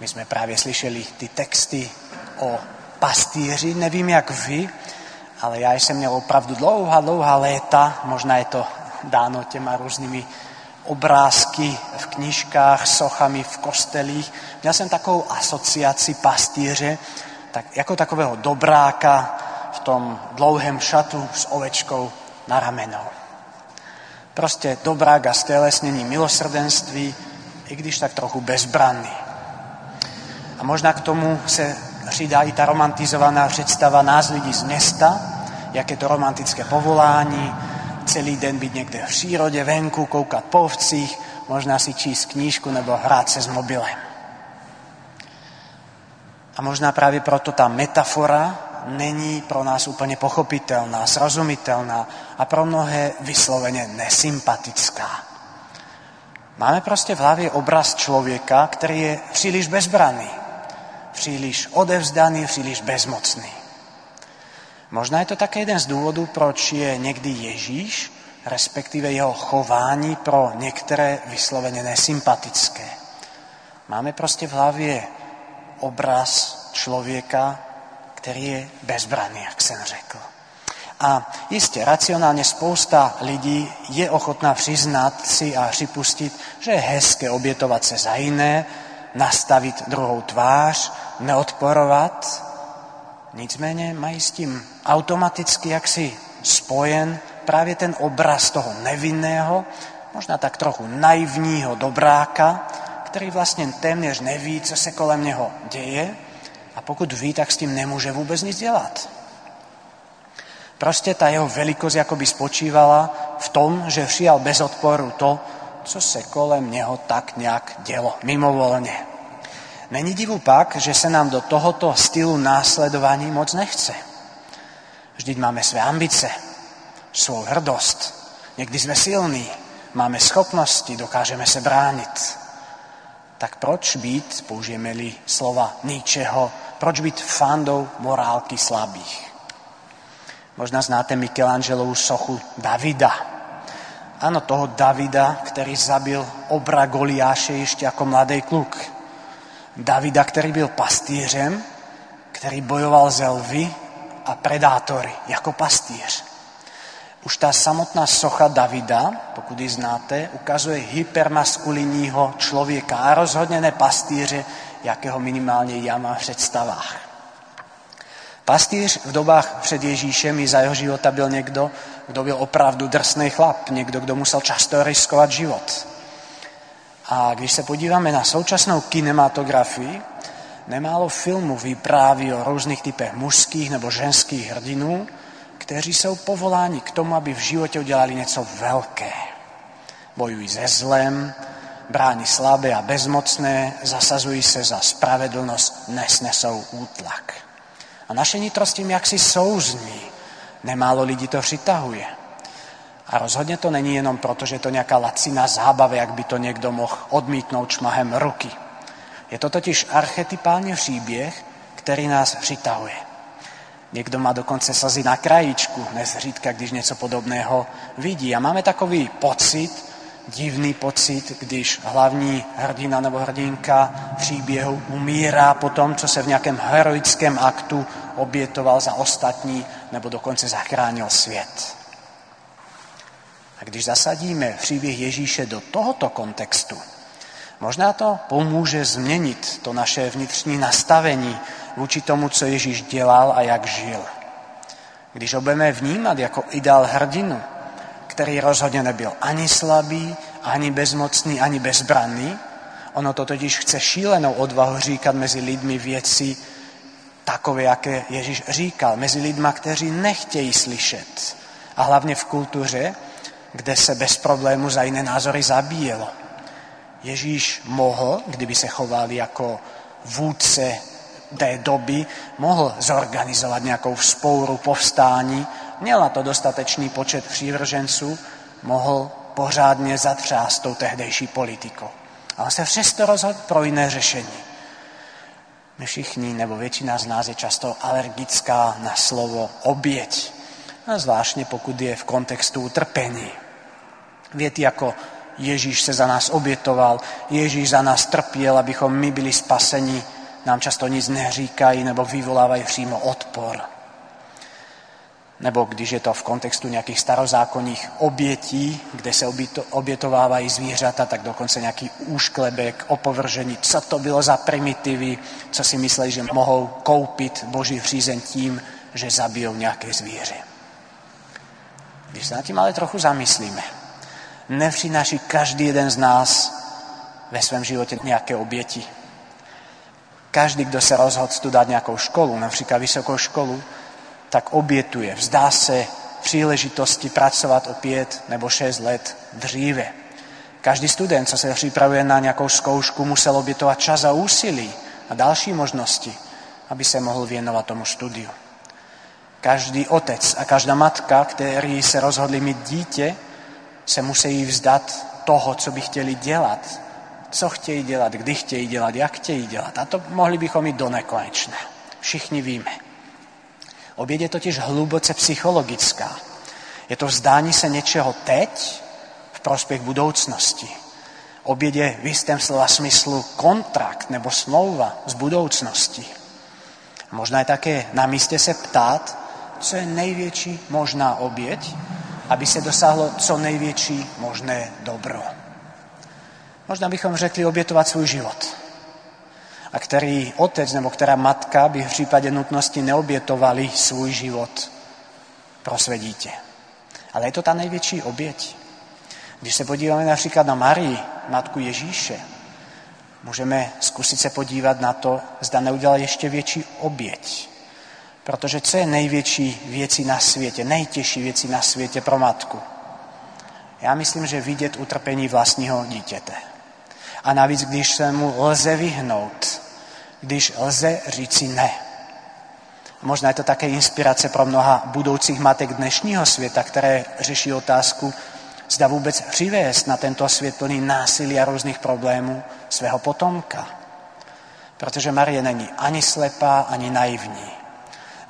My jsme právě slyšeli ty texty o pastýři, nevím jak vy, ale já jsem měl opravdu dlouhá, dlouhá léta, možná je to dáno těma různými obrázky v knižkách, sochami v kostelích. Měl jsem takovou asociaci pastýře, tak, jako takového dobráka v tom dlouhém šatu s ovečkou na ramenou. Prostě dobrák a stelesnění milosrdenství, i když tak trochu bezbranný. A možná k tomu se přidá i ta romantizovaná představa nás lidí z města, jak je to romantické povolání, celý den být někde v přírodě, venku, koukat po ovcích, možná si číst knížku nebo hrát se s mobilem. A možná právě proto ta metafora není pro nás úplně pochopitelná, srozumitelná a pro mnohé vysloveně nesympatická. Máme prostě v hlavě obraz člověka, který je příliš bezbraný, příliš odevzdaný, příliš bezmocný. Možná je to také jeden z důvodů, proč je někdy Ježíš, respektive jeho chování pro některé vysloveně nesympatické. Máme prostě v hlavě obraz člověka, který je bezbraný, jak jsem řekl. A jistě, racionálně spousta lidí je ochotná přiznat si a připustit, že je hezké obětovat se za jiné, nastavit druhou tvář, neodporovat. Nicméně mají s tím automaticky jaksi spojen právě ten obraz toho nevinného, možná tak trochu naivního dobráka, který vlastně téměř neví, co se kolem něho děje a pokud ví, tak s tím nemůže vůbec nic dělat. Prostě ta jeho velikost jakoby spočívala v tom, že přijal bez odporu to, co se kolem něho tak nějak dělo, mimovolně. Není divu pak, že se nám do tohoto stylu následování moc nechce. Vždyť máme své ambice, svou hrdost. Někdy jsme silní, máme schopnosti, dokážeme se bránit. Tak proč být, použijeme-li slova ničeho, proč být fandou morálky slabých? Možná znáte Michelangelovu sochu Davida. Ano, toho Davida, který zabil obra Goliáše ještě jako mladý kluk. Davida, který byl pastýřem, který bojoval ze lvy a predátory jako pastýř. Už ta samotná socha Davida, pokud ji znáte, ukazuje hypermaskulinního člověka a rozhodně ne pastýře, jakého minimálně já mám v představách. Pastýř v dobách před Ježíšem i za jeho života byl někdo, kdo byl opravdu drsný chlap, někdo, kdo musel často riskovat život. A když se podíváme na současnou kinematografii, nemálo filmů vypráví o různých typech mužských nebo ženských hrdinů, kteří jsou povoláni k tomu, aby v životě udělali něco velké. Bojují se zlem, brání slabé a bezmocné, zasazují se za spravedlnost, nesnesou útlak. A naše nitro s tím jaksi souzní. Nemálo lidí to přitahuje. A rozhodně to není jenom proto, že je to nějaká laciná zábava, jak by to někdo mohl odmítnout šmahem ruky. Je to totiž archetypální příběh, který nás přitahuje. Někdo má dokonce slzy na krajíčku, nezřídka, když něco podobného vidí. A máme takový pocit, divný pocit, když hlavní hrdina nebo hrdinka příběhu umírá po tom, co se v nějakém heroickém aktu obětoval za ostatní nebo dokonce zachránil svět. A když zasadíme příběh Ježíše do tohoto kontextu, možná to pomůže změnit to naše vnitřní nastavení vůči tomu, co Ježíš dělal a jak žil. Když ho budeme vnímat jako ideál hrdinu, který rozhodně nebyl ani slabý, ani bezmocný, ani bezbranný, ono to totiž chce šílenou odvahu říkat mezi lidmi věci takové, jaké Ježíš říkal, mezi lidma, kteří nechtějí slyšet. A hlavně v kultuře, kde se bez problému za jiné názory zabíjelo. Ježíš mohl, kdyby se choval jako vůdce té doby, mohl zorganizovat nějakou vzpouru, povstání, měl na to dostatečný počet přívrženců, mohl pořádně zatřást tou tehdejší politikou. A on se přesto rozhodl pro jiné řešení. Všichni, nebo většina z nás je často alergická na slovo oběť. A zvláštně pokud je v kontextu utrpení. Věty jako Ježíš se za nás obětoval, Ježíš za nás trpěl, abychom my byli spaseni, nám často nic neříkají nebo vyvolávají přímo odpor. Nebo když je to v kontextu nějakých starozákonních obětí, kde se obětovávají zvířata, tak dokonce nějaký úšklebek, opovržení, co to bylo za primitivy, co si mysleli, že mohou koupit boží přízeň tím, že zabijou nějaké zvíře. Když se nad tím ale trochu zamyslíme, nepřináší každý jeden z nás ve svém životě nějaké oběti. Každý, kdo se rozhodl studovat nějakou školu, například vysokou školu, tak obětuje, vzdá se příležitosti pracovat o pět nebo šest let dříve. Každý student, co se připravuje na nějakou zkoušku, musel obětovat čas a úsilí a další možnosti, aby se mohl věnovat tomu studiu. Každý otec a každá matka, kteří se rozhodli mít dítě, se musí vzdat toho, co by chtěli dělat. Co chtějí dělat, kdy chtějí dělat, jak chtějí dělat. A to mohli bychom mít do nekonečna. Všichni víme. Oběd je totiž hluboce psychologická. Je to vzdání se něčeho teď v prospěch budoucnosti. Oběd je v jistém slova smyslu kontrakt nebo smlouva z budoucnosti. Možná je také na místě se ptát, co je největší možná oběť, aby se dosáhlo co největší možné dobro. Možná bychom řekli obětovat svůj život a který otec nebo která matka by v případě nutnosti neobětovali svůj život pro své dítě. Ale je to ta největší oběť. Když se podíváme například na Marii, matku Ježíše, můžeme zkusit se podívat na to, zda neudělala ještě větší oběť. Protože co je největší věcí na světě, nejtěžší věcí na světě pro matku? Já myslím, že vidět utrpení vlastního dítěte. A navíc, když se mu lze vyhnout, když lze říci ne. Možná je to také inspirace pro mnoha budoucích matek dnešního světa, které řeší otázku, zda vůbec přivést na tento svět plný násilí a různých problémů svého potomka. Protože Marie není ani slepá, ani naivní.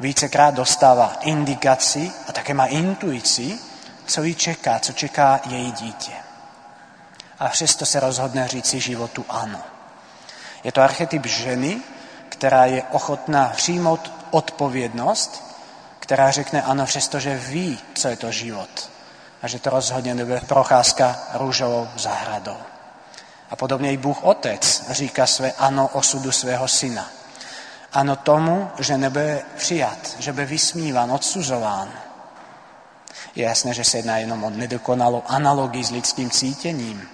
Vícekrát dostává indikaci a také má intuici, co jí čeká, co čeká její dítě a přesto se rozhodne říci životu ano. Je to archetyp ženy, která je ochotná přijmout odpovědnost, která řekne ano, přestože ví, co je to život. A že to rozhodně nebude procházka růžovou zahradou. A podobně i Bůh Otec říká své ano osudu svého syna. Ano tomu, že nebude přijat, že bude vysmíván, odsuzován. Je jasné, že se jedná jenom o nedokonalou analogii s lidským cítěním,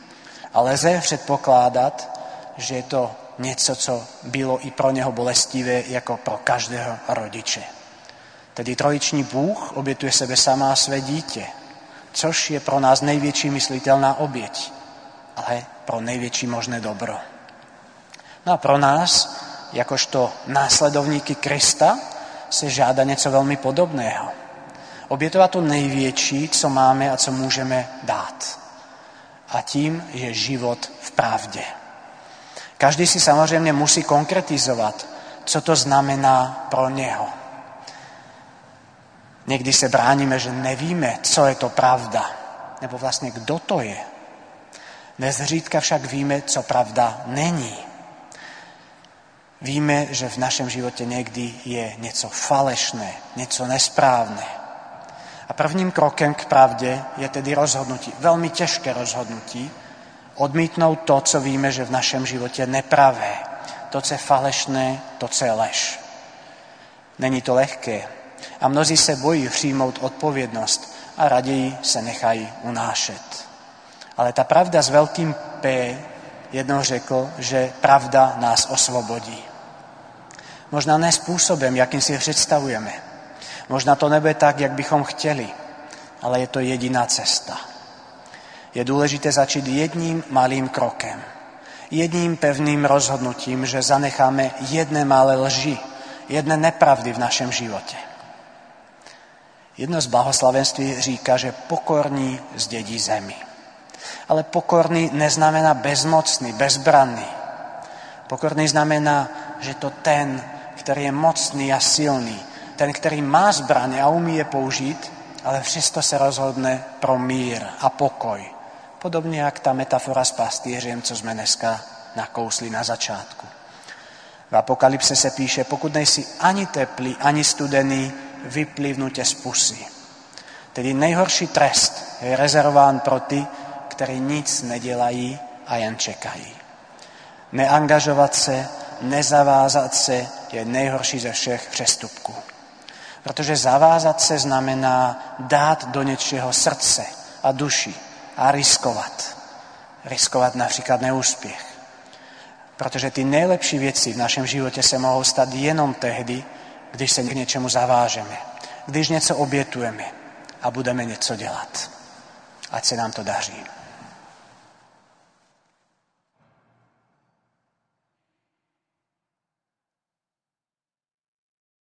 ale lze předpokládat, že je to něco, co bylo i pro něho bolestivé, jako pro každého rodiče. Tedy trojiční Bůh obětuje sebe sama a své dítě, což je pro nás největší myslitelná oběť, ale pro největší možné dobro. No a pro nás, jakožto následovníky Krista, se žádá něco velmi podobného. Obětovat to největší, co máme a co můžeme dát a tím je život v pravdě. Každý si samozřejmě musí konkretizovat, co to znamená pro něho. Někdy se bráníme, že nevíme, co je to pravda, nebo vlastně kdo to je. Nezřídka však víme, co pravda není. Víme, že v našem životě někdy je něco falešné, něco nesprávné. A prvním krokem k pravdě je tedy rozhodnutí, velmi těžké rozhodnutí, odmítnout to, co víme, že v našem životě nepravé, to, co je falešné, to, co je lež. Není to lehké. A mnozí se bojí přijmout odpovědnost a raději se nechají unášet. Ale ta pravda s velkým P jednou řekl, že pravda nás osvobodí. Možná ne způsobem, jakým si představujeme, Možná to nebude tak, jak bychom chtěli, ale je to jediná cesta. Je důležité začít jedním malým krokem. Jedním pevným rozhodnutím, že zanecháme jedné malé lži, jedné nepravdy v našem životě. Jedno z blahoslavenství říká, že pokorní zdědí zemi. Ale pokorný neznamená bezmocný, bezbranný. Pokorný znamená, že to ten, který je mocný a silný, ten, který má zbraně a umí je použít, ale přesto se rozhodne pro mír a pokoj. Podobne jak tá metafora s pastieřem, co sme dneska nakousli na začátku. V Apokalypse se píše, pokud nejsi ani teplý, ani studený, vyplivnutě z pusy. Tedy nejhorší trest je rezervován pro ty, kteří nic nedělají a jen čekají. Neangažovat se, nezavázat se je nejhorší ze všech přestupků. Protože zavázat se znamená dát do něčeho srdce a duši a riskovat. Riskovat například neúspěch. Protože ty nejlepší věci v našem životě se mohou stát jenom tehdy, když se k něčemu zavážeme, když něco obětujeme a budeme něco dělat. Ať se nám to daří.